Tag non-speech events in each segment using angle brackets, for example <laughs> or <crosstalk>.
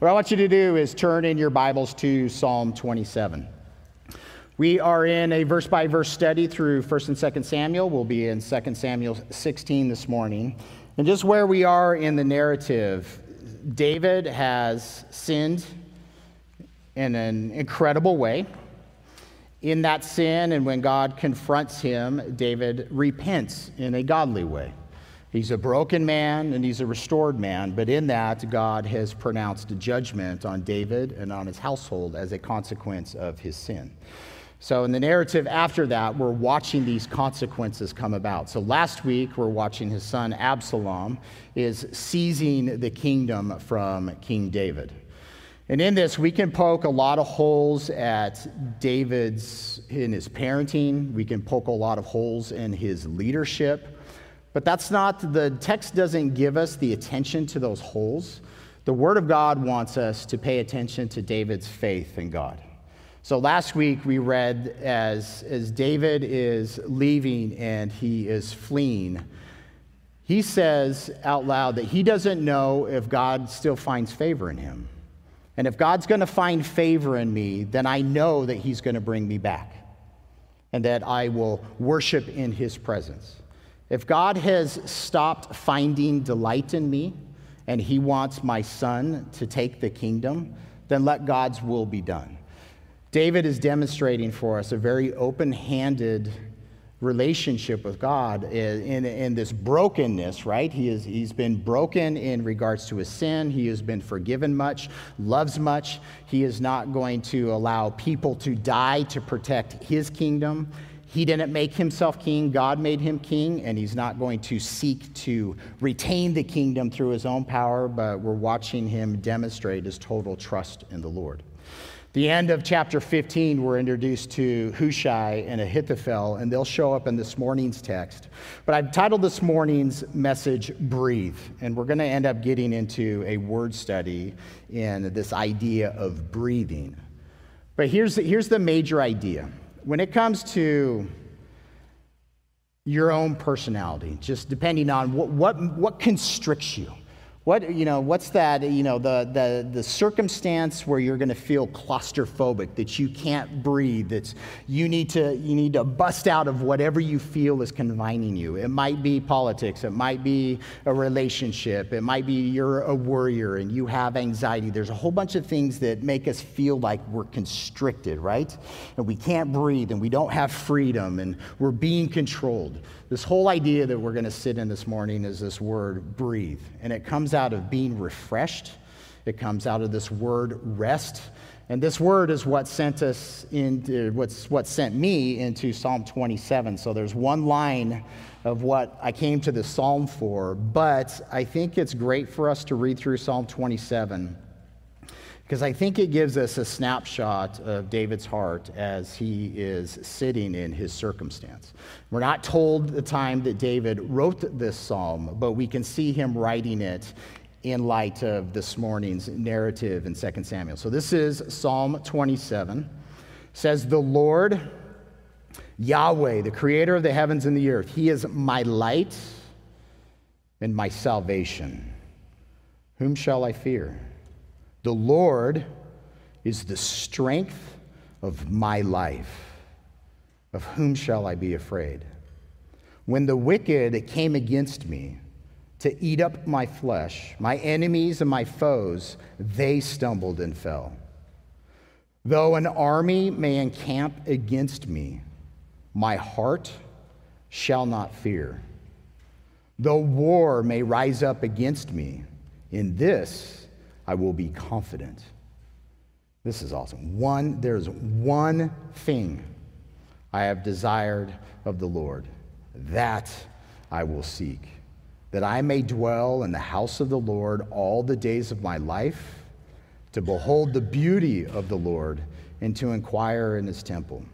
What I want you to do is turn in your Bibles to Psalm 27. We are in a verse by verse study through 1st and 2nd Samuel. We'll be in 2nd Samuel 16 this morning. And just where we are in the narrative, David has sinned in an incredible way. In that sin, and when God confronts him, David repents in a godly way. He's a broken man and he's a restored man, but in that, God has pronounced a judgment on David and on his household as a consequence of his sin. So, in the narrative after that, we're watching these consequences come about. So, last week, we're watching his son Absalom is seizing the kingdom from King David. And in this, we can poke a lot of holes at David's in his parenting. We can poke a lot of holes in his leadership. But that's not, the text doesn't give us the attention to those holes. The Word of God wants us to pay attention to David's faith in God. So last week we read as, as David is leaving and he is fleeing, he says out loud that he doesn't know if God still finds favor in him. And if God's going to find favor in me, then I know that he's going to bring me back and that I will worship in his presence. If God has stopped finding delight in me and he wants my son to take the kingdom, then let God's will be done. David is demonstrating for us a very open handed relationship with God in, in, this brokenness, right? He is, he's been broken in regards to his sin. He has been forgiven much, loves much. He is not going to allow people to die to protect his kingdom. He didn't make himself king, God made him king, and he's not going to seek to retain the kingdom through his own power, but we're watching him demonstrate his total trust in the Lord. The end of chapter 15, we're introduced to Hushai and Ahithophel, and they'll show up in this morning's text. But I've titled this morning's message Breathe, and we're going to end up getting into a word study in this idea of breathing. But here's, here's the major idea when it comes to your own personality, just depending on what, what, what constricts you, what, you know, what's that, you know, the, the, the circumstance where you're going to feel claustrophobic, that you can't breathe, that you need, to, you need to bust out of whatever you feel is confining you. It might be politics, it might be a relationship, it might be you're a worrier and you have anxiety. There's a whole bunch of things that make us feel like we're constricted, right? And we can't breathe and we don't have freedom and we're being controlled. This whole idea that we're going to sit in this morning is this word breathe. And it comes out of being refreshed, it comes out of this word rest. And this word is what sent us into what's what sent me into Psalm 27. So there's one line of what I came to the psalm for, but I think it's great for us to read through Psalm 27 because I think it gives us a snapshot of David's heart as he is sitting in his circumstance. We're not told the time that David wrote this psalm, but we can see him writing it in light of this morning's narrative in 2 Samuel. So this is Psalm 27. It says, The Lord, Yahweh, the creator of the heavens and the earth, he is my light and my salvation. Whom shall I fear? The Lord is the strength of my life. Of whom shall I be afraid? When the wicked came against me to eat up my flesh, my enemies and my foes, they stumbled and fell. Though an army may encamp against me, my heart shall not fear. Though war may rise up against me, in this I will be confident. This is awesome. One, there's one thing I have desired of the Lord, that I will seek, that I may dwell in the house of the Lord all the days of my life, to behold the beauty of the Lord and to inquire in his temple.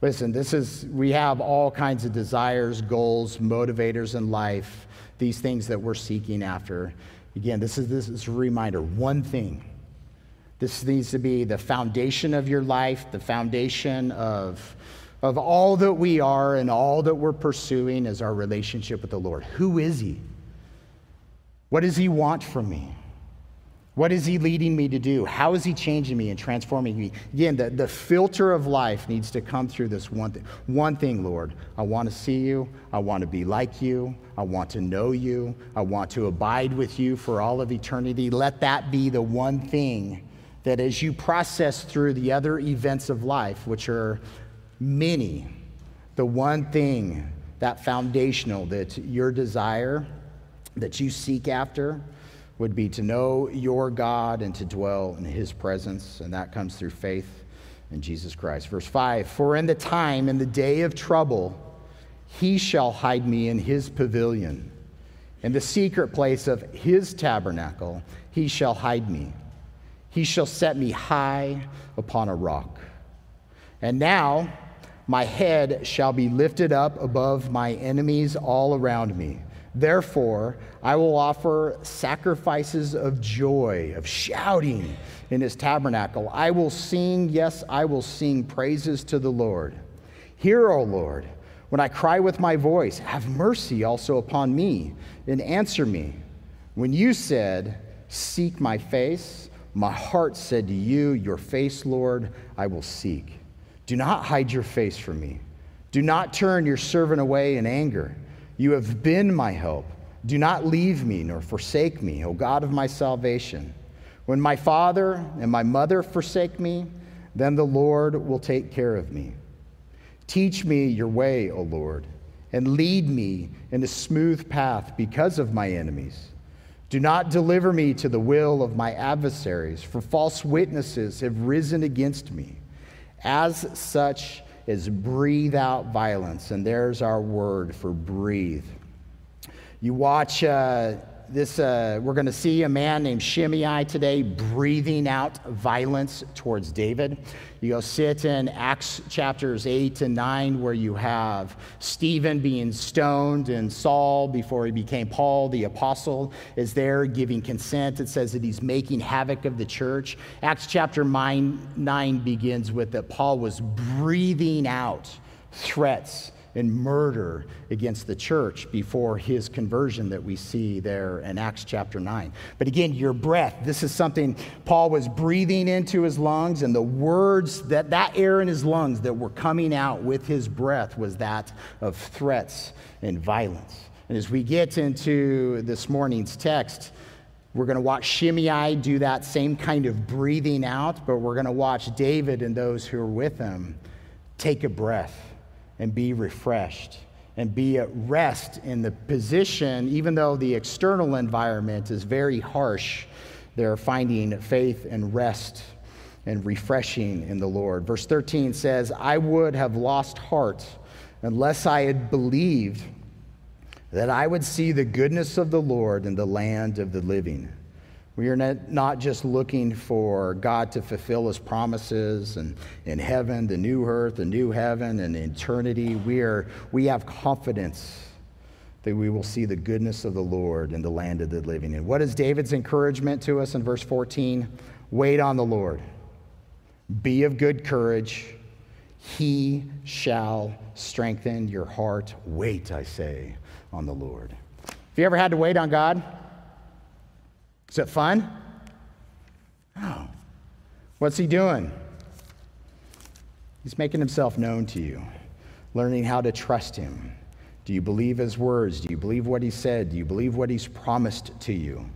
Listen, this is, we have all kinds of desires, goals, motivators in life, these things that we're seeking after. Again, this is, this is a reminder one thing. This needs to be the foundation of your life, the foundation of, of all that we are and all that we're pursuing is our relationship with the Lord. Who is He? What does He want from me? What is he leading me to do? How is he changing me and transforming me? Again, the, the filter of life needs to come through this one thing. One thing, Lord. I want to see you. I want to be like you. I want to know you. I want to abide with you for all of eternity. Let that be the one thing that as you process through the other events of life, which are many, the one thing, that foundational, that your desire, that you seek after, would be to know your God and to dwell in his presence, and that comes through faith in Jesus Christ. Verse 5 For in the time, in the day of trouble, he shall hide me in his pavilion. In the secret place of his tabernacle, he shall hide me. He shall set me high upon a rock. And now my head shall be lifted up above my enemies all around me. Therefore, I will offer sacrifices of joy, of shouting in his tabernacle. I will sing, yes, I will sing praises to the Lord. Hear, O Lord, when I cry with my voice, have mercy also upon me and answer me. When you said, Seek my face, my heart said to you, Your face, Lord, I will seek. Do not hide your face from me. Do not turn your servant away in anger. You have been my help. Do not leave me nor forsake me, O God of my salvation. When my father and my mother forsake me, then the Lord will take care of me. Teach me your way, O Lord, and lead me in a smooth path because of my enemies. Do not deliver me to the will of my adversaries, for false witnesses have risen against me. As such, is breathe out violence. And there's our word for breathe. You watch uh, this, uh, we're going to see a man named Shimei today breathing out violence towards David. You go sit in Acts chapters 8 and 9, where you have Stephen being stoned, and Saul, before he became Paul, the apostle, is there giving consent. It says that he's making havoc of the church. Acts chapter 9, 9 begins with that Paul was breathing out threats and murder against the church before his conversion that we see there in Acts chapter 9. But again, your breath, this is something Paul was breathing into his lungs, and the words that that air in his lungs that were coming out with his breath was that of threats and violence. And as we get into this morning's text, we're going to watch Shimei do that same kind of breathing out, but we're going to watch David and those who are with him take a breath and be refreshed and be at rest in the position, even though the external environment is very harsh, they're finding faith and rest and refreshing in the Lord. Verse 13 says, I would have lost heart unless I had believed that I would see the goodness of the Lord in the land of the living. We are not just looking for God to fulfill his promises and in heaven, the new earth, the new heaven, and eternity. We, are, we have confidence that we will see the goodness of the Lord in the land of the living. And what is David's encouragement to us in verse 14? Wait on the Lord. Be of good courage. He shall strengthen your heart. Wait, I say, on the Lord. Have you ever had to wait on God? Is it fun? Oh. What's he doing? He's making himself known to you, learning how to trust him. Do you believe his words? Do you believe what he said? Do you believe what he's promised to you?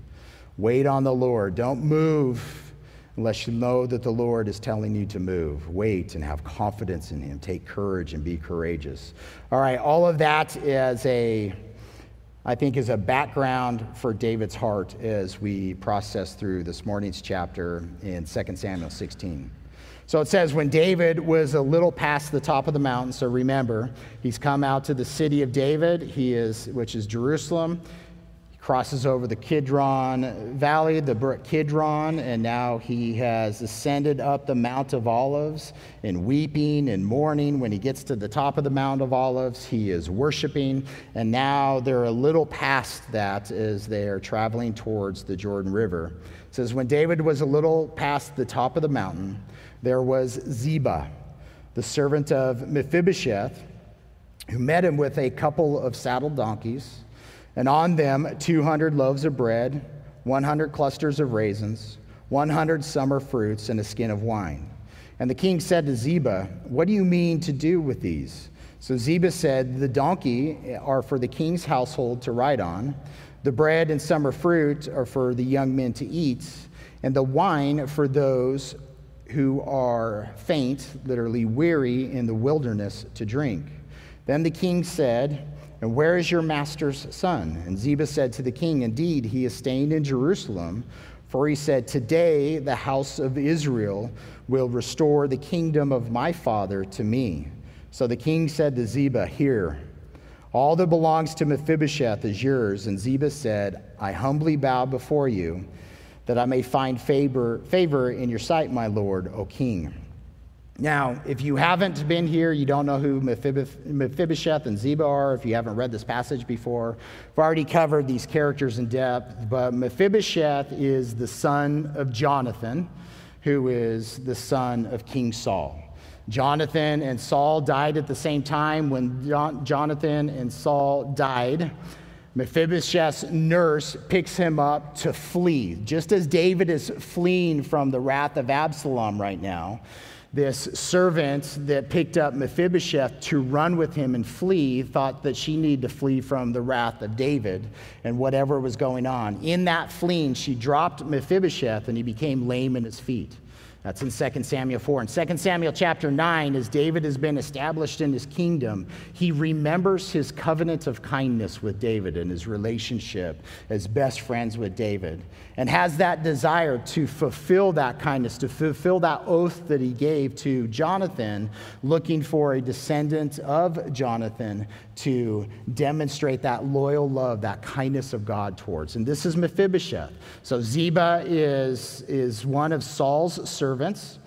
Wait on the Lord. Don't move unless you know that the Lord is telling you to move. Wait and have confidence in him. Take courage and be courageous. All right, all of that is a I think is a background for David's heart as we process through this morning's chapter in 2 Samuel 16. So it says, when David was a little past the top of the mountain, so remember, he's come out to the city of David, he is, which is Jerusalem crosses over the Kidron Valley, the brook Kidron, and now he has ascended up the Mount of Olives and weeping and mourning. When he gets to the top of the Mount of Olives, he is worshiping. And now they're a little past that as they are traveling towards the Jordan River. It says, When David was a little past the top of the mountain, there was Ziba, the servant of Mephibosheth, who met him with a couple of saddled donkeys and on them 200 loaves of bread, 100 clusters of raisins, 100 summer fruits, and a skin of wine. And the king said to Ziba, What do you mean to do with these? So Ziba said, The donkey are for the king's household to ride on, the bread and summer fruit are for the young men to eat, and the wine for those who are faint, literally weary, in the wilderness to drink. Then the king said, And where is your master's son? And Ziba said to the king, Indeed, he is staying in Jerusalem. For he said, Today the house of Israel will restore the kingdom of my father to me. So the king said to Ziba, Here, all that belongs to Mephibosheth is yours. And Ziba said, I humbly bow before you, that I may find favor, favor in your sight, my lord, O king. Now, if you haven't been here, you don't know who Mephibosheth and Ziba are, if you haven't read this passage before, we've already covered these characters in depth, but Mephibosheth is the son of Jonathan, who is the son of King Saul. Jonathan and Saul died at the same time. When Jonathan and Saul died, Mephibosheth's nurse picks him up to flee. Just as David is fleeing from the wrath of Absalom right now, this servant that picked up Mephibosheth to run with him and flee thought that she needed to flee from the wrath of David and whatever was going on. In that fleeing, she dropped Mephibosheth and he became lame in his feet. That's in 2 Samuel 4. In 2 Samuel chapter 9, as David has been established in his kingdom, he remembers his covenant of kindness with David and his relationship as best friends with David, and has that desire to fulfill that kindness, to fulfill that oath that he gave to Jonathan, looking for a descendant of Jonathan to demonstrate that loyal love, that kindness of God towards. And this is Mephibosheth. So Ziba is, is one of Saul's servants.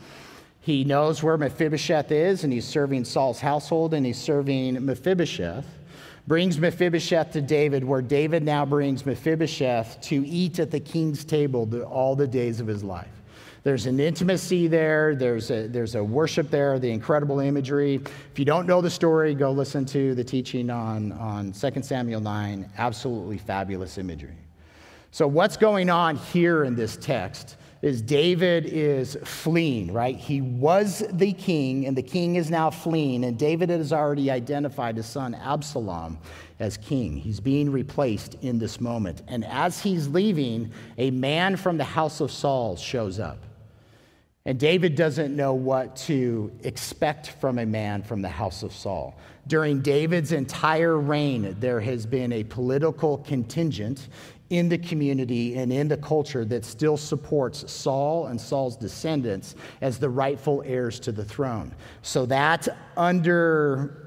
He knows where Mephibosheth is, and he's serving Saul's household, and he's serving Mephibosheth. Brings Mephibosheth to David, where David now brings Mephibosheth to eat at the king's table all the days of his life. There's an intimacy there, there's a, there's a worship there, the incredible imagery. If you don't know the story, go listen to the teaching on, on 2 Samuel 9. Absolutely fabulous imagery. So, what's going on here in this text is David is fleeing, right? He was the king, and the king is now fleeing, and David has already identified his son Absalom as king. He's being replaced in this moment. And as he's leaving, a man from the house of Saul shows up. And David doesn't know what to expect from a man from the house of Saul. During David's entire reign, there has been a political contingent in the community and in the culture that still supports Saul and Saul's descendants as the rightful heirs to the throne. So that under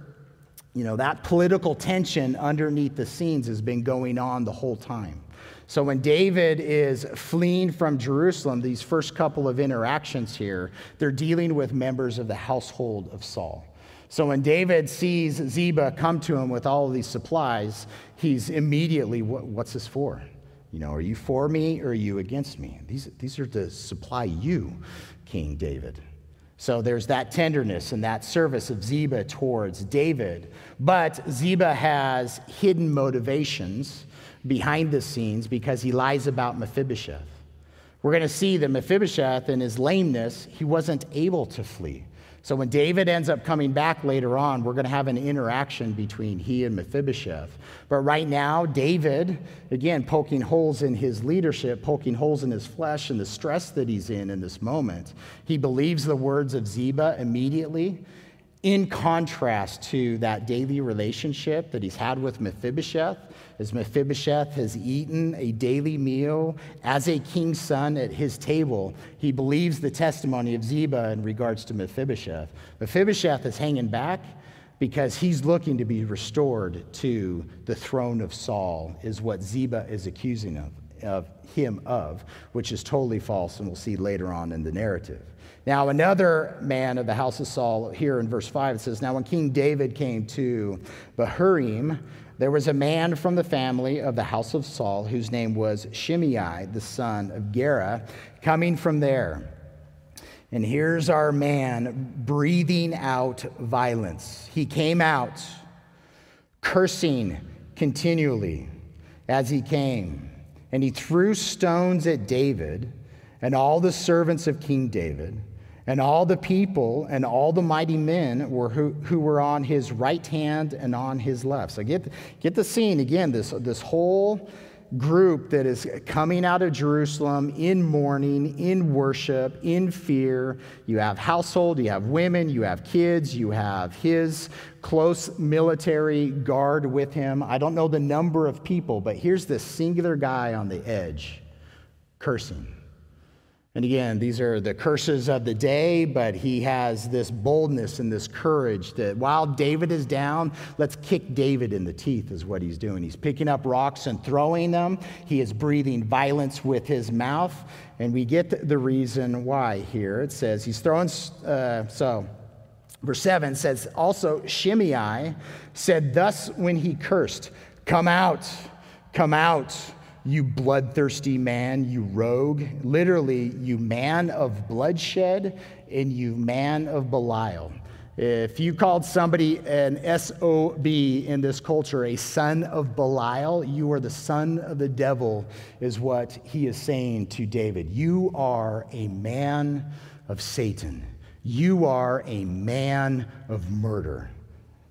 you know that political tension underneath the scenes has been going on the whole time. So when David is fleeing from Jerusalem, these first couple of interactions here, they're dealing with members of the household of Saul. So when David sees Ziba come to him with all of these supplies, he's immediately, what's this for? You know, are you for me or are you against me? These, these are to supply you, King David. So there's that tenderness and that service of Ziba towards David. But Ziba has hidden motivations behind the scenes because he lies about Mephibosheth. We're going to see that Mephibosheth, in his lameness, he wasn't able to flee. So when David ends up coming back later on, we're going to have an interaction between he and Mephibosheth. But right now, David, again, poking holes in his leadership, poking holes in his flesh and the stress that he's in in this moment, he believes the words of Ziba immediately in contrast to that daily relationship that he's had with Mephibosheth, as Mephibosheth has eaten a daily meal as a king's son at his table, he believes the testimony of Ziba in regards to Mephibosheth. Mephibosheth is hanging back because he's looking to be restored to the throne of Saul, is what Ziba is accusing of, of him of, which is totally false, and we'll see later on in the narrative. Now, another man of the house of Saul, here in verse 5, it says, Now when King David came to Bahurim, there was a man from the family of the house of Saul whose name was Shimei, the son of Gera, coming from there. And here's our man breathing out violence. He came out cursing continually as he came. And he threw stones at David and all the servants of King David. And all the people and all the mighty men were who, who were on his right hand and on his left. So get, get the scene again, this, this whole group that is coming out of Jerusalem in mourning, in worship, in fear. You have household, you have women, you have kids, you have his close military guard with him. I don't know the number of people, but here's this singular guy on the edge cursing. And again, these are the curses of the day, but he has this boldness and this courage that while David is down, let's kick David in the teeth, is what he's doing. He's picking up rocks and throwing them. He is breathing violence with his mouth. And we get the reason why here. It says he's throwing, uh, so verse 7 says, also Shimei said, Thus when he cursed, Come out, come out you bloodthirsty man, you rogue. Literally, you man of bloodshed and you man of Belial. If you called somebody an SOB in this culture, a son of Belial, you are the son of the devil, is what he is saying to David. You are a man of Satan. You are a man of murder.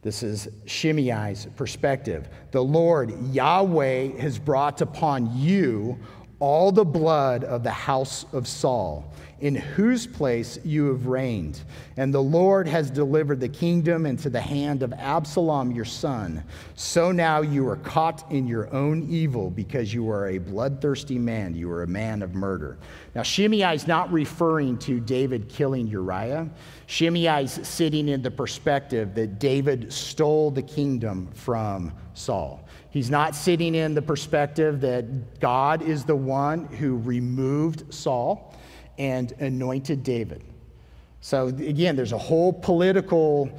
This is Shimei's perspective. The Lord Yahweh has brought upon you all the blood of the house of Saul in whose place you have reigned. And the Lord has delivered the kingdom into the hand of Absalom your son. So now you are caught in your own evil because you are a bloodthirsty man. You are a man of murder. Now, Shimei is not referring to David killing Uriah. Shimei is sitting in the perspective that David stole the kingdom from Saul. He's not sitting in the perspective that God is the one who removed Saul and anointed David. So, again, there's a whole political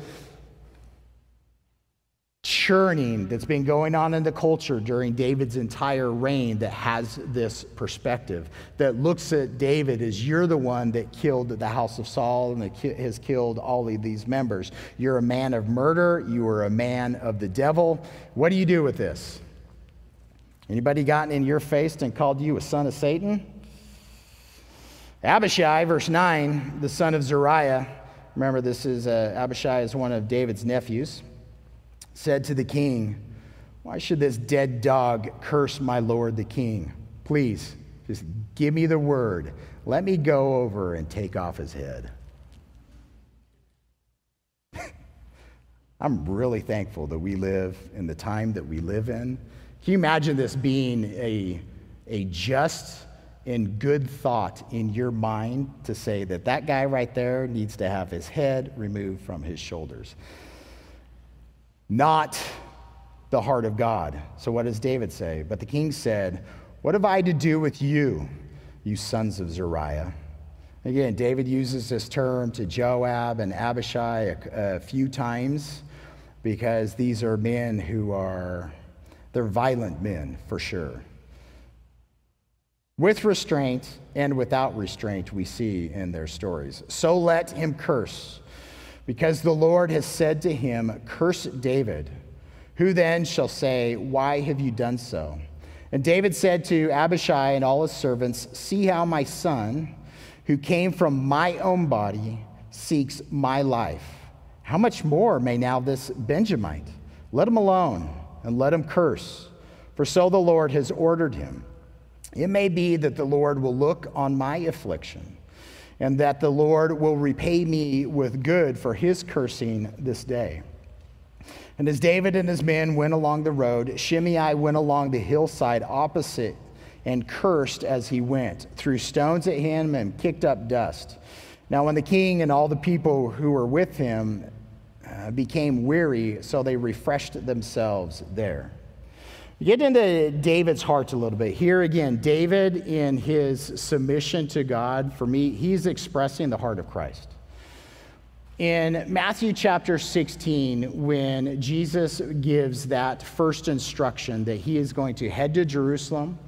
churning that's been going on in the culture during David's entire reign that has this perspective, that looks at David as you're the one that killed the house of Saul and has killed all of these members. You're a man of murder, you are a man of the devil. What do you do with this? Anybody gotten in your face and called you a son of Satan? Abishai, verse 9, the son of Zeruiah, remember this is uh, Abishai is one of David's nephews, said to the king, Why should this dead dog curse my lord the king? Please, just give me the word. Let me go over and take off his head. <laughs> I'm really thankful that we live in the time that we live in. Can you imagine this being a, a just and good thought in your mind to say that that guy right there needs to have his head removed from his shoulders. Not the heart of God. So, what does David say? But the king said, What have I to do with you, you sons of Zeruiah? Again, David uses this term to Joab and Abishai a, a few times because these are men who are, they're violent men for sure. With restraint and without restraint, we see in their stories. So let him curse, because the Lord has said to him, Curse David. Who then shall say, Why have you done so? And David said to Abishai and all his servants, See how my son, who came from my own body, seeks my life. How much more may now this Benjamite? Let him alone and let him curse, for so the Lord has ordered him. It may be that the Lord will look on my affliction and that the Lord will repay me with good for his cursing this day. And as David and his men went along the road, Shimei went along the hillside opposite and cursed as he went, threw stones at him and kicked up dust. Now, when the king and all the people who were with him uh, became weary, so they refreshed themselves there. Get into David's heart a little bit. Here again, David, in his submission to God, for me, he's expressing the heart of Christ. In Matthew chapter 16, when Jesus gives that first instruction that he is going to head to Jerusalem,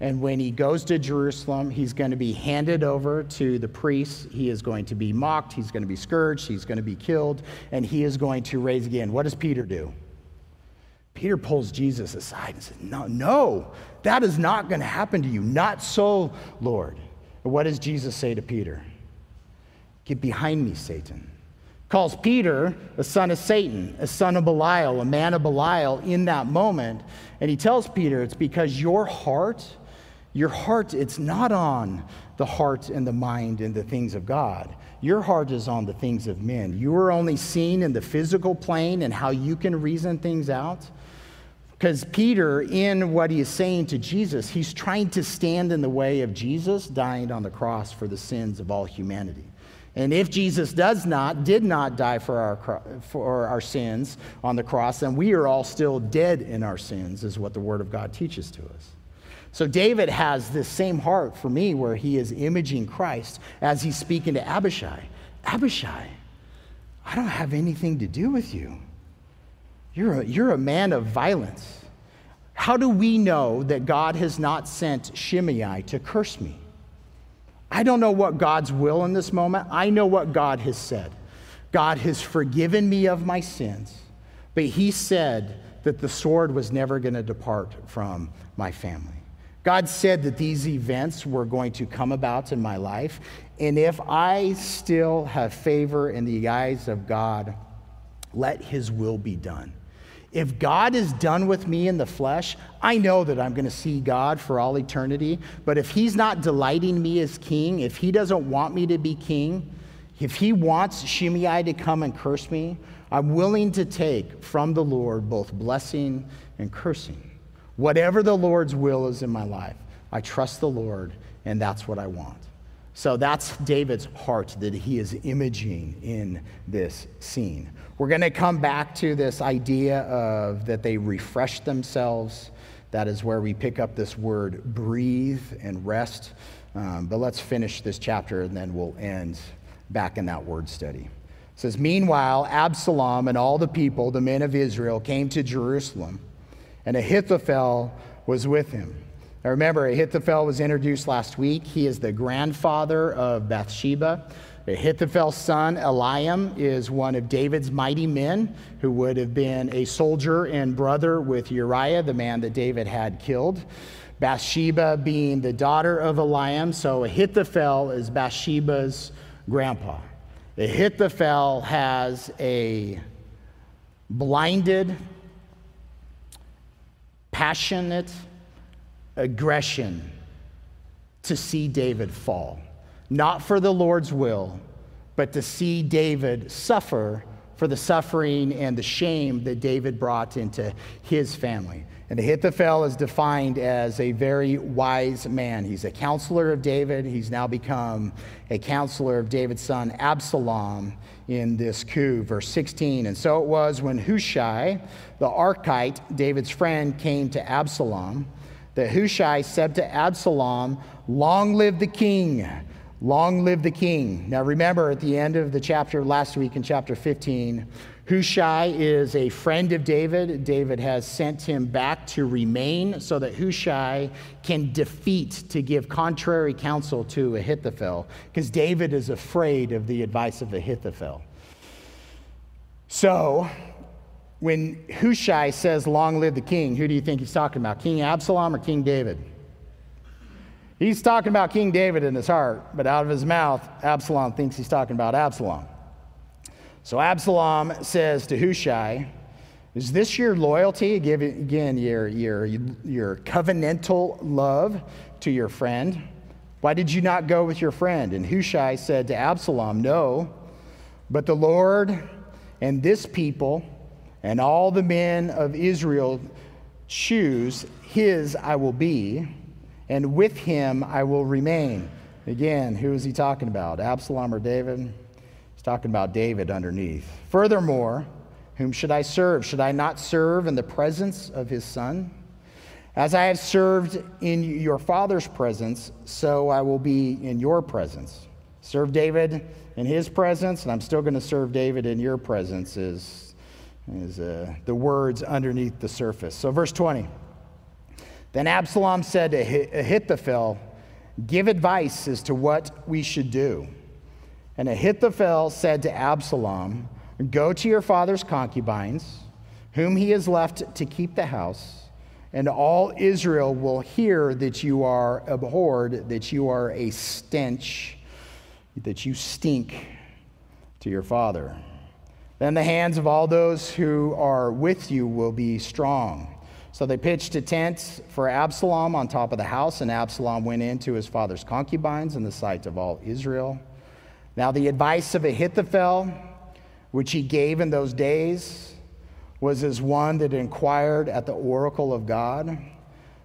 and when he goes to Jerusalem, he's going to be handed over to the priests. He is going to be mocked, he's going to be scourged, he's going to be killed, and he is going to raise again. What does Peter do? Peter pulls Jesus aside and says, No, no, that is not going to happen to you. Not so, Lord. And what does Jesus say to Peter? Get behind me, Satan. Calls Peter a son of Satan, a son of Belial, a man of Belial in that moment. And he tells Peter, It's because your heart, your heart, it's not on the heart and the mind and the things of God. Your heart is on the things of men. You are only seen in the physical plane and how you can reason things out. Because Peter, in what he is saying to Jesus, he's trying to stand in the way of Jesus dying on the cross for the sins of all humanity. And if Jesus does not, did not die for our, for our sins on the cross, then we are all still dead in our sins, is what the Word of God teaches to us. So David has this same heart for me where he is imaging Christ as he's speaking to Abishai. Abishai, I don't have anything to do with you. You're a, you're a man of violence. How do we know that God has not sent Shimei to curse me? I don't know what God's will in this moment. I know what God has said. God has forgiven me of my sins, but He said that the sword was never going to depart from my family. God said that these events were going to come about in my life, and if I still have favor in the eyes of God, let His will be done. If God is done with me in the flesh, I know that I'm going to see God for all eternity. But if He's not delighting me as king, if He doesn't want me to be king, if He wants Shimei to come and curse me, I'm willing to take from the Lord both blessing and cursing. Whatever the Lord's will is in my life, I trust the Lord, and that's what I want. So that's David's heart that he is imaging in this scene. We're going to come back to this idea of that they refresh themselves. That is where we pick up this word breathe and rest. Um, but let's finish this chapter and then we'll end back in that word study. It says, Meanwhile, Absalom and all the people, the men of Israel, came to Jerusalem, and Ahithophel was with him. Now remember, Ahithophel was introduced last week. He is the grandfather of Bathsheba. Ahithophel's son, Eliam, is one of David's mighty men who would have been a soldier and brother with Uriah, the man that David had killed. Bathsheba being the daughter of Eliam, so Ahithophel is Bathsheba's grandpa. Ahithophel has a blinded, passionate aggression to see David fall not for the Lord's will, but to see David suffer for the suffering and the shame that David brought into his family. And Ahithophel is defined as a very wise man. He's a counselor of David. He's now become a counselor of David's son Absalom in this coup. Verse 16. And so it was when Hushai, the Archite, David's friend, came to Absalom, that Hushai said to Absalom, Long live the king! Long live the king. Now remember at the end of the chapter last week in chapter 15, Hushai is a friend of David. David has sent him back to remain so that Hushai can defeat, to give contrary counsel to Ahithophel, because David is afraid of the advice of Ahithophel. So, when Hushai says, Long live the king, who do you think he's talking about? King Absalom or King David? He's talking about King David in his heart, but out of his mouth, Absalom thinks he's talking about Absalom. So Absalom says to Hushai, Is this your loyalty? Again your, your, your covenantal love to your friend. Why did you not go with your friend? And Hushai said to Absalom, No, but the Lord and this people and all the men of Israel choose, his I will be and with him I will remain. Again, who is he talking about? Absalom or David? He's talking about David underneath. Furthermore, whom should I serve? Should I not serve in the presence of his son? As I have served in your father's presence, so I will be in your presence. Serve David in his presence, and I'm still going to serve David in your presence, is, is uh, the words underneath the surface. So, verse 20. Then Absalom said to Ahithophel, Give advice as to what we should do. And Ahithophel said to Absalom, Go to your father's concubines, whom he has left to keep the house, and all Israel will hear that you are abhorred, that you are a stench, that you stink to your father. Then the hands of all those who are with you will be strong. So they pitched a tent for Absalom on top of the house, and Absalom went in to his father's concubines in the sight of all Israel. Now, the advice of Ahithophel, which he gave in those days, was as one that inquired at the oracle of God.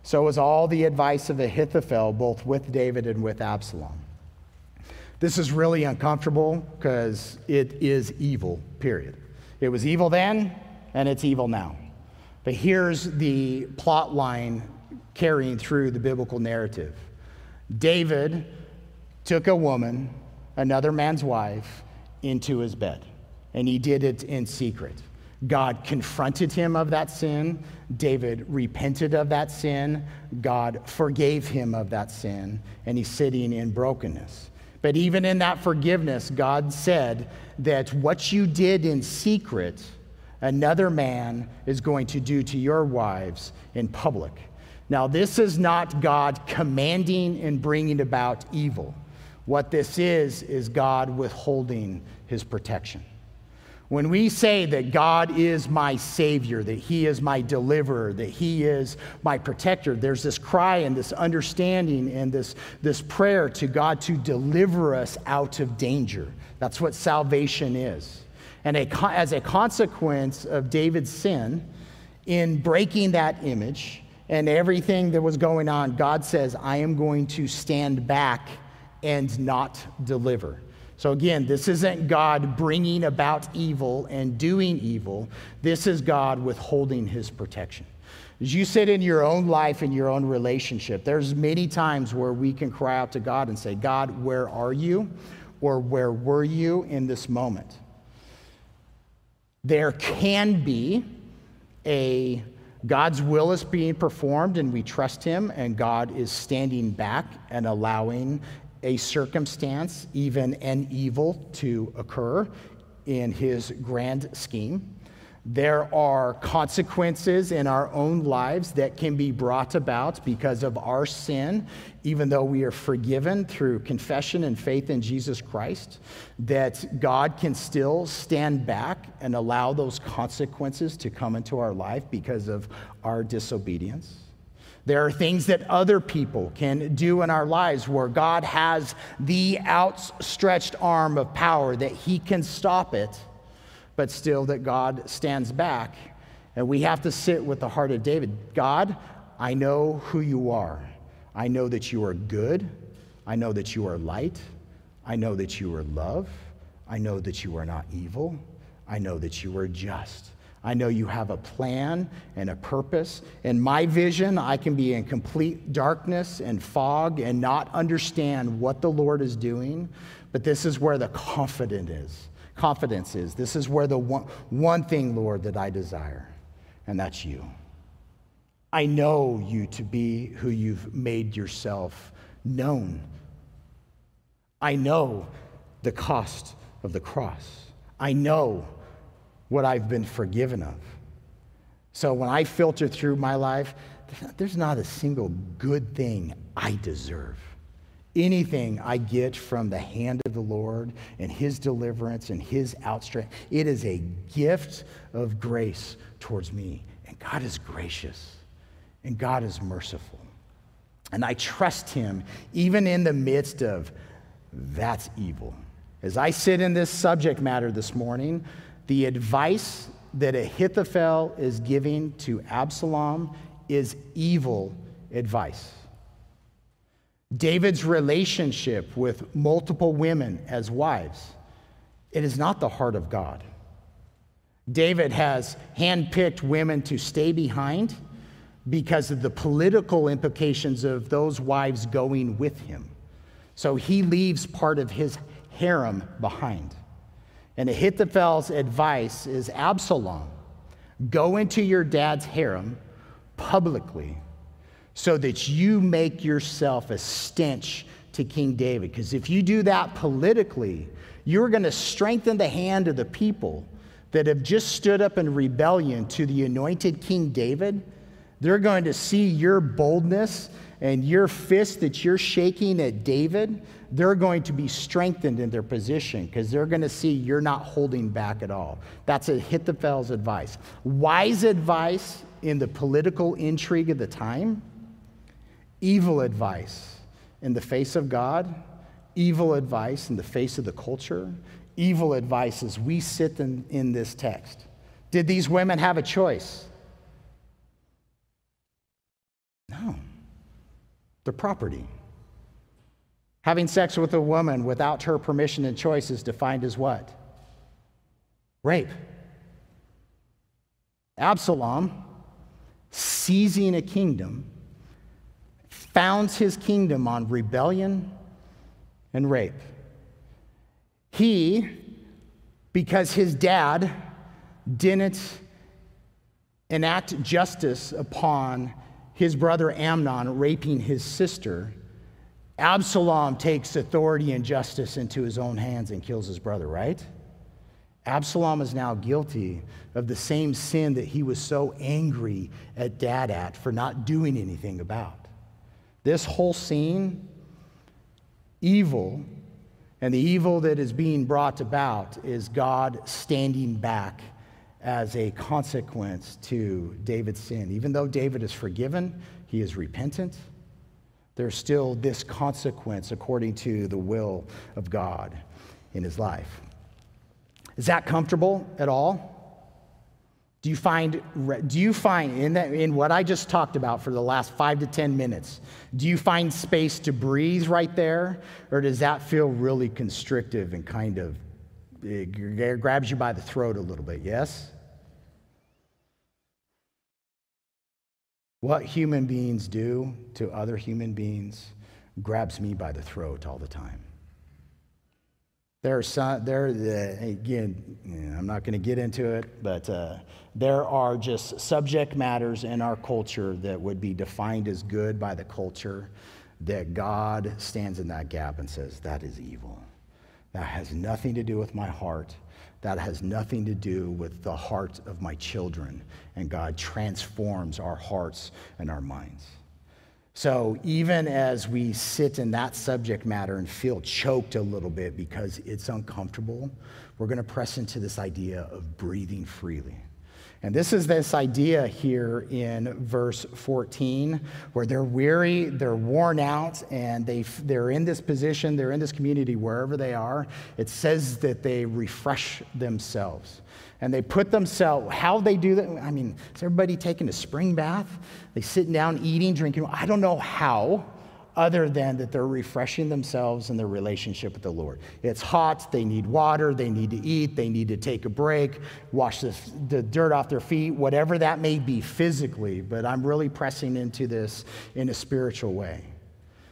So was all the advice of Ahithophel, both with David and with Absalom. This is really uncomfortable because it is evil, period. It was evil then, and it's evil now. But here's the plot line carrying through the biblical narrative David took a woman, another man's wife, into his bed, and he did it in secret. God confronted him of that sin. David repented of that sin. God forgave him of that sin, and he's sitting in brokenness. But even in that forgiveness, God said that what you did in secret, another man is going to do to your wives in public. Now, this is not God commanding and bringing about evil. What this is, is God withholding his protection. When we say that God is my Savior, that He is my deliverer, that He is my protector, there's this cry and this understanding and this, this prayer to God to deliver us out of danger. That's what salvation is. And a, as a consequence of David's sin, in breaking that image and everything that was going on, God says, I am going to stand back and not deliver. So, again, this isn't God bringing about evil and doing evil. This is God withholding his protection. As you sit in your own life, in your own relationship, there's many times where we can cry out to God and say, God, where are you? Or where were you in this moment? There can be a God's will is being performed and we trust him, and God is standing back and allowing a circumstance, even an evil, to occur in his grand scheme. There are consequences in our own lives that can be brought about because of our sin, even though we are forgiven through confession and faith in Jesus Christ, that God can still stand back and allow those consequences to come into our life because of our disobedience. There are things that other people can do in our lives where God has the outstretched arm of power that He can stop it, but still that God stands back. And we have to sit with the heart of David God, I know who you are. I know that you are good. I know that you are light. I know that you are love. I know that you are not evil. I know that you are just. I know you have a plan and a purpose. In my vision, I can be in complete darkness and fog and not understand what the Lord is doing, but this is where the confident is. Confidence is. This is where the one, one thing, Lord, that I desire, and that's you. I know you to be who you've made yourself known. I know the cost of the cross. I know what I've been forgiven of. So when I filter through my life, there's not a single good thing I deserve. Anything I get from the hand of the Lord and His deliverance and His outstretch, it is a gift of grace towards me. And God is gracious and God is merciful. And I trust Him even in the midst of that's evil. As I sit in this subject matter this morning, the advice that Ahithophel is giving to Absalom is evil advice. David's relationship with multiple women as wives, it is not the heart of God. David has handpicked women to stay behind because of the political implications of those wives going with him. So he leaves part of his harem behind. And Ahithophel's advice is Absalom, go into your dad's harem publicly so that you make yourself a stench to King David. Because if you do that politically, you're going to strengthen the hand of the people, that have just stood up in rebellion to the anointed King David, they're going to see your boldness and your fist that you're shaking at David, they're going to be strengthened in their position because they're going to see you're not holding back at all. That's a Ahithophel's advice. Wise advice in the political intrigue of the time, evil advice in the face of God, evil advice in the face of the culture, evil advice as we sit in, in this text. Did these women have a choice? No. They're property. Having sex with a woman without her permission and choice is defined as what? Rape. Absalom, seizing a kingdom, founds his kingdom on rebellion and rape. He, because his dad didn't enact justice upon his brother Amnon raping his sister, Absalom takes authority and justice into his own hands and kills his brother, right? Absalom is now guilty of the same sin that he was so angry at dad at for not doing anything about. This whole scene, evil, and the evil that is being brought about is God standing back as a consequence to David's sin. Even though David is forgiven, he is repentant, there's still this consequence according to the will of God in his life. Is that comfortable at all? Do you find, do you find in, that, in what I just talked about for the last five to 10 minutes, do you find space to breathe right there? Or does that feel really constrictive and kind of it grabs you by the throat a little bit, yes? What human beings do to other human beings grabs me by the throat all the time. There are some, there, uh, again, I'm not going to get into it, but uh, there are just subject matters in our culture that would be defined as good by the culture that God stands in that gap and says, that is evil. That has nothing to do with my heart. That has nothing to do with the heart of my children. And God transforms our hearts and our minds. So even as we sit in that subject matter and feel choked a little bit because it's uncomfortable, we're going to press into this idea of breathing freely. And this is this idea here in verse 14 where they're weary, they're worn out, and they, they're in this position, they're in this community wherever they are. It says that they refresh themselves. And they put themselves, how they do that, I mean, is everybody taking a spring bath? They sitting down, eating, drinking. I don't know how other than that they're refreshing themselves in their relationship with the Lord. It's hot, they need water, they need to eat, they need to take a break, wash the, the, dirt off their feet, whatever that may be physically, but I'm really pressing into this in a spiritual way.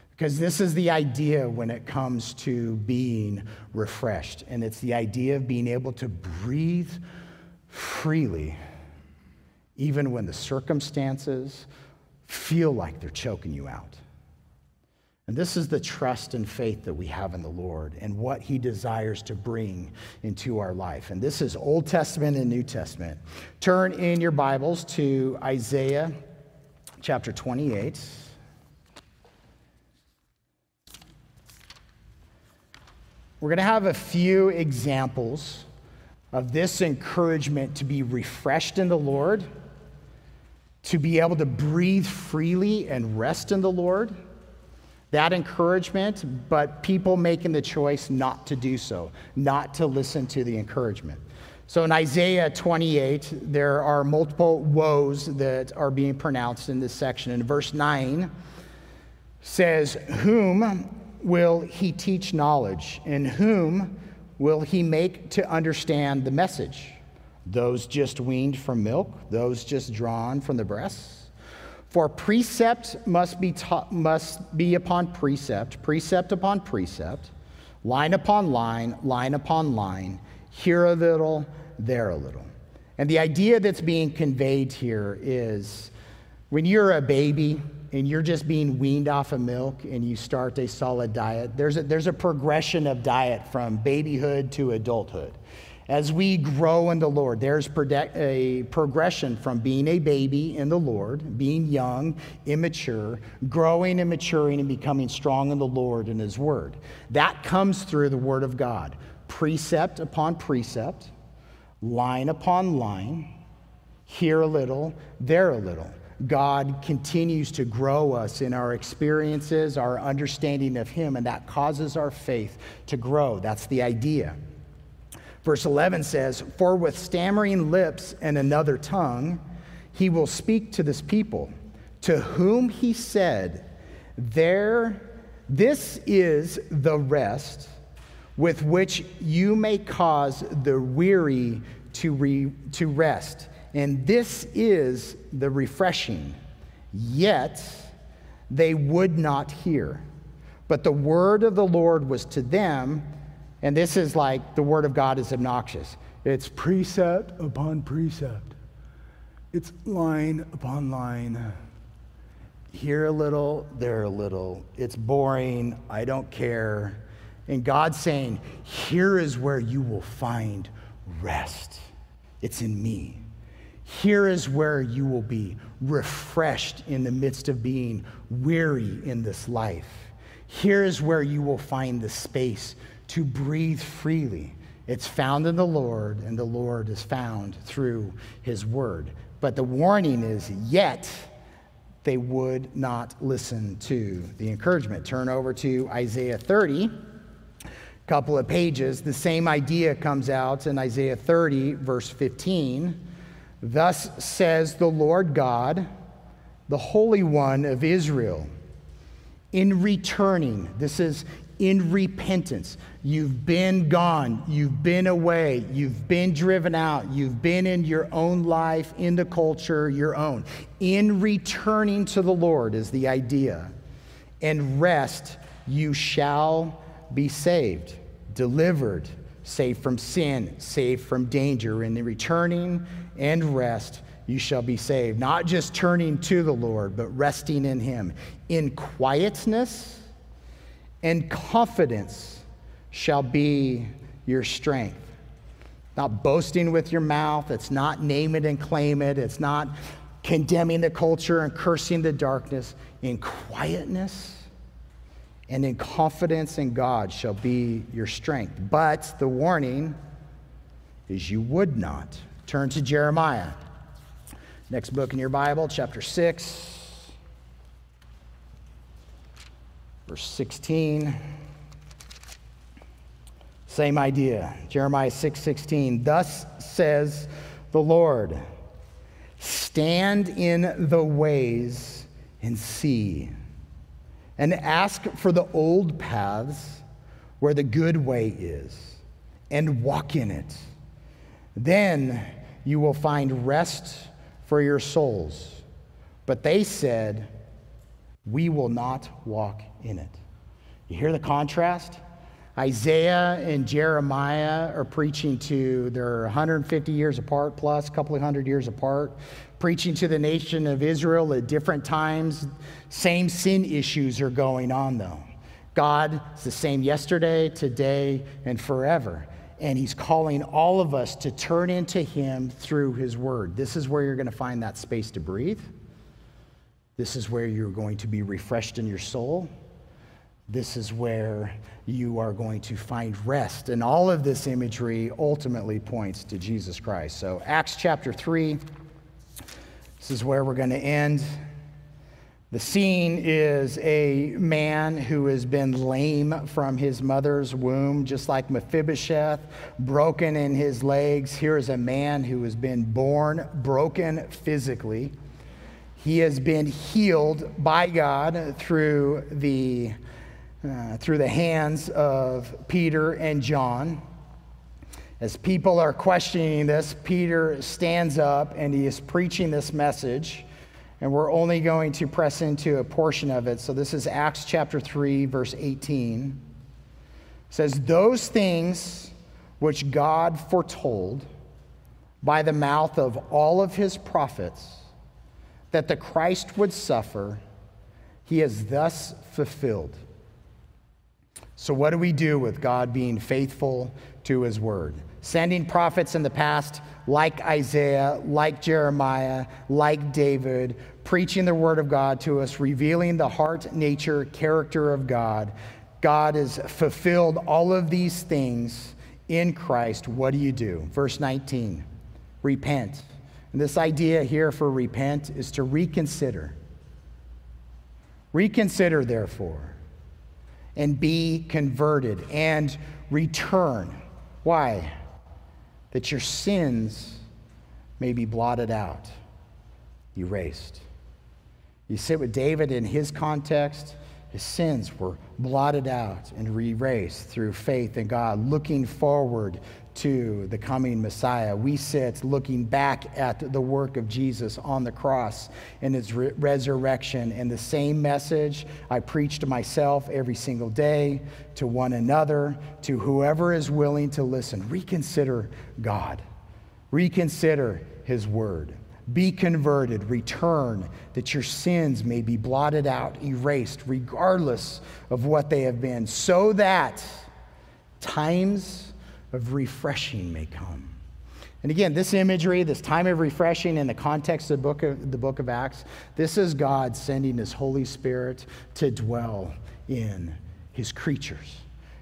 Because this is the idea when it comes to being refreshed, and it's the idea of being able to breathe freely, even when the circumstances feel like they're choking you out. And this is the trust and faith that we have in the Lord and what he desires to bring into our life. And this is Old Testament and New Testament. Turn in your Bibles to Isaiah chapter 28. We're going to have a few examples of this encouragement to be refreshed in the Lord, to be able to breathe freely and rest in the Lord that encouragement, but people making the choice not to do so, not to listen to the encouragement. So in Isaiah 28, there are multiple woes that are being pronounced in this section. And verse 9 says, Whom will he teach knowledge? And whom will he make to understand the message? Those just weaned from milk? Those just drawn from the breasts? For precept must be, taught, must be upon precept, precept upon precept, line upon line, line upon line, here a little, there a little. And the idea that's being conveyed here is when you're a baby and you're just being weaned off of milk and you start a solid diet, there's a, there's a progression of diet from babyhood to adulthood. As we grow in the Lord, there's a progression from being a baby in the Lord, being young, immature, growing and maturing and becoming strong in the Lord and His Word. That comes through the Word of God, precept upon precept, line upon line, here a little, there a little. God continues to grow us in our experiences, our understanding of Him, and that causes our faith to grow. That's the idea. Verse 11 says, For with stammering lips and another tongue, he will speak to this people, to whom he said, There, this is the rest with which you may cause the weary to, re, to rest. And this is the refreshing. Yet they would not hear. But the word of the Lord was to them and this is like the word of God is obnoxious. It's precept upon precept, it's line upon line. Here a little, there a little. It's boring. I don't care. And God's saying, Here is where you will find rest. It's in me. Here is where you will be refreshed in the midst of being weary in this life. Here is where you will find the space to breathe freely. It's found in the Lord, and the Lord is found through his word. But the warning is, yet they would not listen to the encouragement. Turn over to Isaiah 30, a couple of pages. The same idea comes out in Isaiah 30, verse 15. Thus says the Lord God, the Holy One of Israel, in returning, this is in repentance. You've been gone. You've been away. You've been driven out. You've been in your own life, in the culture, your own. In returning to the Lord is the idea. And rest, you shall be saved, delivered, saved from sin, saved from danger. In the returning and rest, you shall be saved. Not just turning to the Lord, but resting in Him. In quietness, and confidence shall be your strength. Not boasting with your mouth, it's not name it and claim it, it's not condemning the culture and cursing the darkness. In quietness and in confidence in God shall be your strength. But the warning is you would not. Turn to Jeremiah. Next book in your Bible, chapter 6. Verse 16. Same idea. Jeremiah 6 16. Thus says the Lord Stand in the ways and see, and ask for the old paths where the good way is, and walk in it. Then you will find rest for your souls. But they said, We will not walk in it. You hear the contrast? Isaiah and Jeremiah are preaching to, they're 150 years apart plus, a couple of hundred years apart, preaching to the nation of Israel at different times. Same sin issues are going on though. God is the same yesterday, today, and forever. And He's calling all of us to turn into Him through His Word. This is where you're going to find that space to breathe. This is where you're going to be refreshed in your soul. This is where you are going to find rest. And all of this imagery ultimately points to Jesus Christ. So, Acts chapter 3, this is where we're going to end. The scene is a man who has been lame from his mother's womb, just like Mephibosheth, broken in his legs. Here is a man who has been born broken physically. He has been healed by God through the uh, through the hands of Peter and John. As people are questioning this, Peter stands up and he is preaching this message. And we're only going to press into a portion of it. So this is Acts chapter 3, verse 18. It says, Those things which God foretold by the mouth of all of his prophets that the Christ would suffer, he has thus fulfilled. So, what do we do with God being faithful to his word? Sending prophets in the past, like Isaiah, like Jeremiah, like David, preaching the word of God to us, revealing the heart, nature, character of God. God has fulfilled all of these things in Christ. What do you do? Verse 19 repent. And this idea here for repent is to reconsider. Reconsider, therefore and be converted and return. Why? That your sins may be blotted out, erased. You sit with David in his context, his sins were blotted out and erased through faith in God, looking forward to the coming Messiah. We sit looking back at the work of Jesus on the cross and his re- resurrection. And the same message I preach to myself every single day, to one another, to whoever is willing to listen. Reconsider God, reconsider his word. Be converted, return, that your sins may be blotted out, erased, regardless of what they have been, so that times of refreshing may come. And again, this imagery, this time of refreshing in the context of the book of, the book of Acts, this is God sending his Holy Spirit to dwell in his creatures.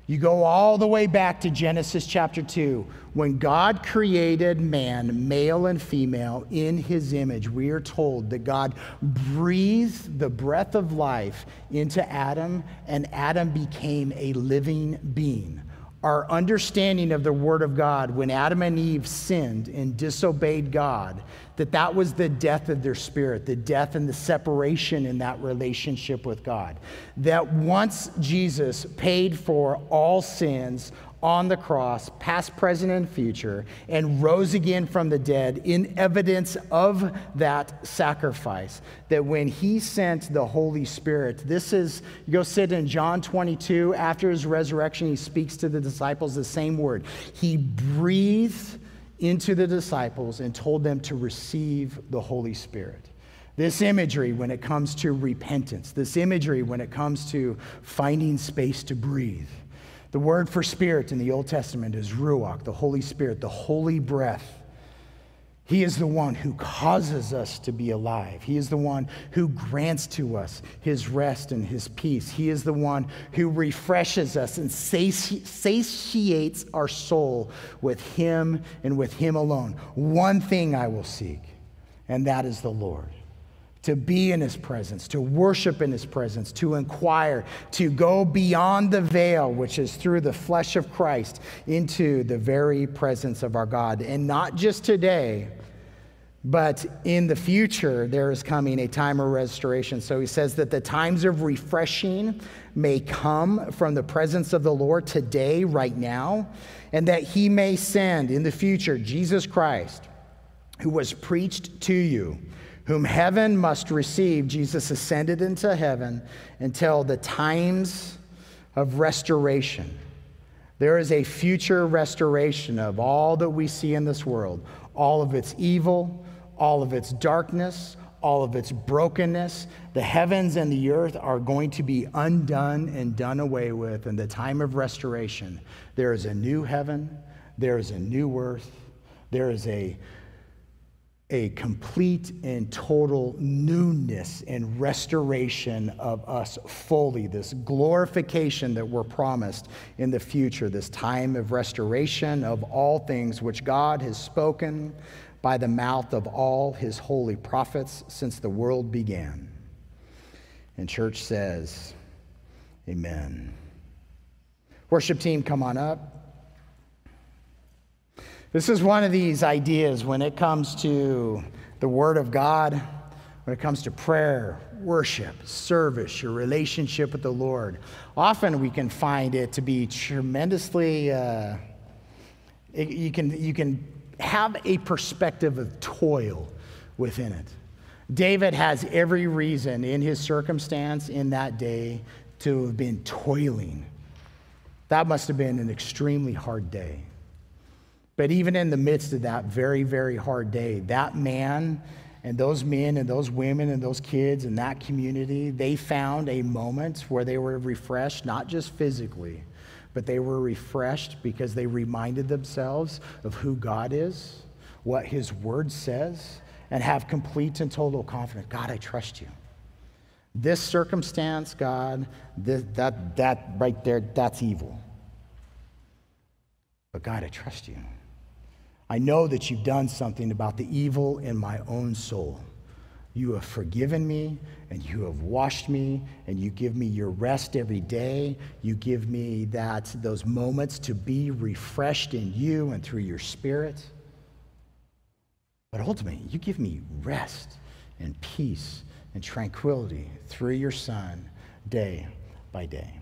You go all the way back to Genesis chapter 2. When God created man, male and female, in his image, we are told that God breathed the breath of life into Adam, and Adam became a living being our understanding of the Word of God when Adam and Eve sinned and disobeyed God, that that was the death of their spirit, the death and the separation in that relationship with God. That once Jesus paid for all sins on the cross, past, present, and future, and rose again from the dead in evidence of that sacrifice. That when he sent the Holy Spirit, this is, you go sit in John 22, after his resurrection, he speaks to the disciples the same word. He breathed into the disciples and told them to receive the Holy Spirit. This imagery when it comes to repentance, this imagery when it comes to finding space to breathe the word for spirit in the Old Testament is Ruach, the Holy Spirit, the holy breath. He is the one who causes us to be alive. He is the one who grants to us his rest and his peace. He is the one who refreshes us and satiates our soul with him and with him alone. One thing I will seek, and that is the Lord to be in his presence, to worship in his presence, to inquire, to go beyond the veil, which is through the flesh of Christ, into the very presence of our God. And not just today, but in the future, there is coming a time of restoration. So he says that the times of refreshing may come from the presence of the Lord today, right now, and that he may send in the future Jesus Christ, who was preached to you whom heaven must receive. Jesus ascended into heaven until the times of restoration. There is a future restoration of all that we see in this world, all of its evil, all of its darkness, all of its brokenness. The heavens and the earth are going to be undone and done away with in the time of restoration. There is a new heaven, there is a new earth, there is a a complete and total newness and restoration of us fully, this glorification that we're promised in the future, this time of restoration of all things which God has spoken by the mouth of all his holy prophets since the world began. And church says, Amen. Worship team, come on up. This is one of these ideas when it comes to the Word of God, when it comes to prayer, worship, service, your relationship with the Lord. Often we can find it to be tremendously, uh, it, you, can, you can have a perspective of toil within it. David has every reason in his circumstance in that day to have been toiling. That must have been an extremely hard day. But even in the midst of that very, very hard day, that man and those men and those women and those kids in that community, they found a moment where they were refreshed, not just physically, but they were refreshed because they reminded themselves of who God is, what His Word says, and have complete and total confidence. God, I trust you. This circumstance, God, this, that, that right there, that's evil. But God, I trust you. I know that you've done something about the evil in my own soul. You have forgiven me and you have washed me and you give me your rest every day. You give me that those moments to be refreshed in you and through your spirit. But ultimately, you give me rest and peace and tranquility through your son day by day.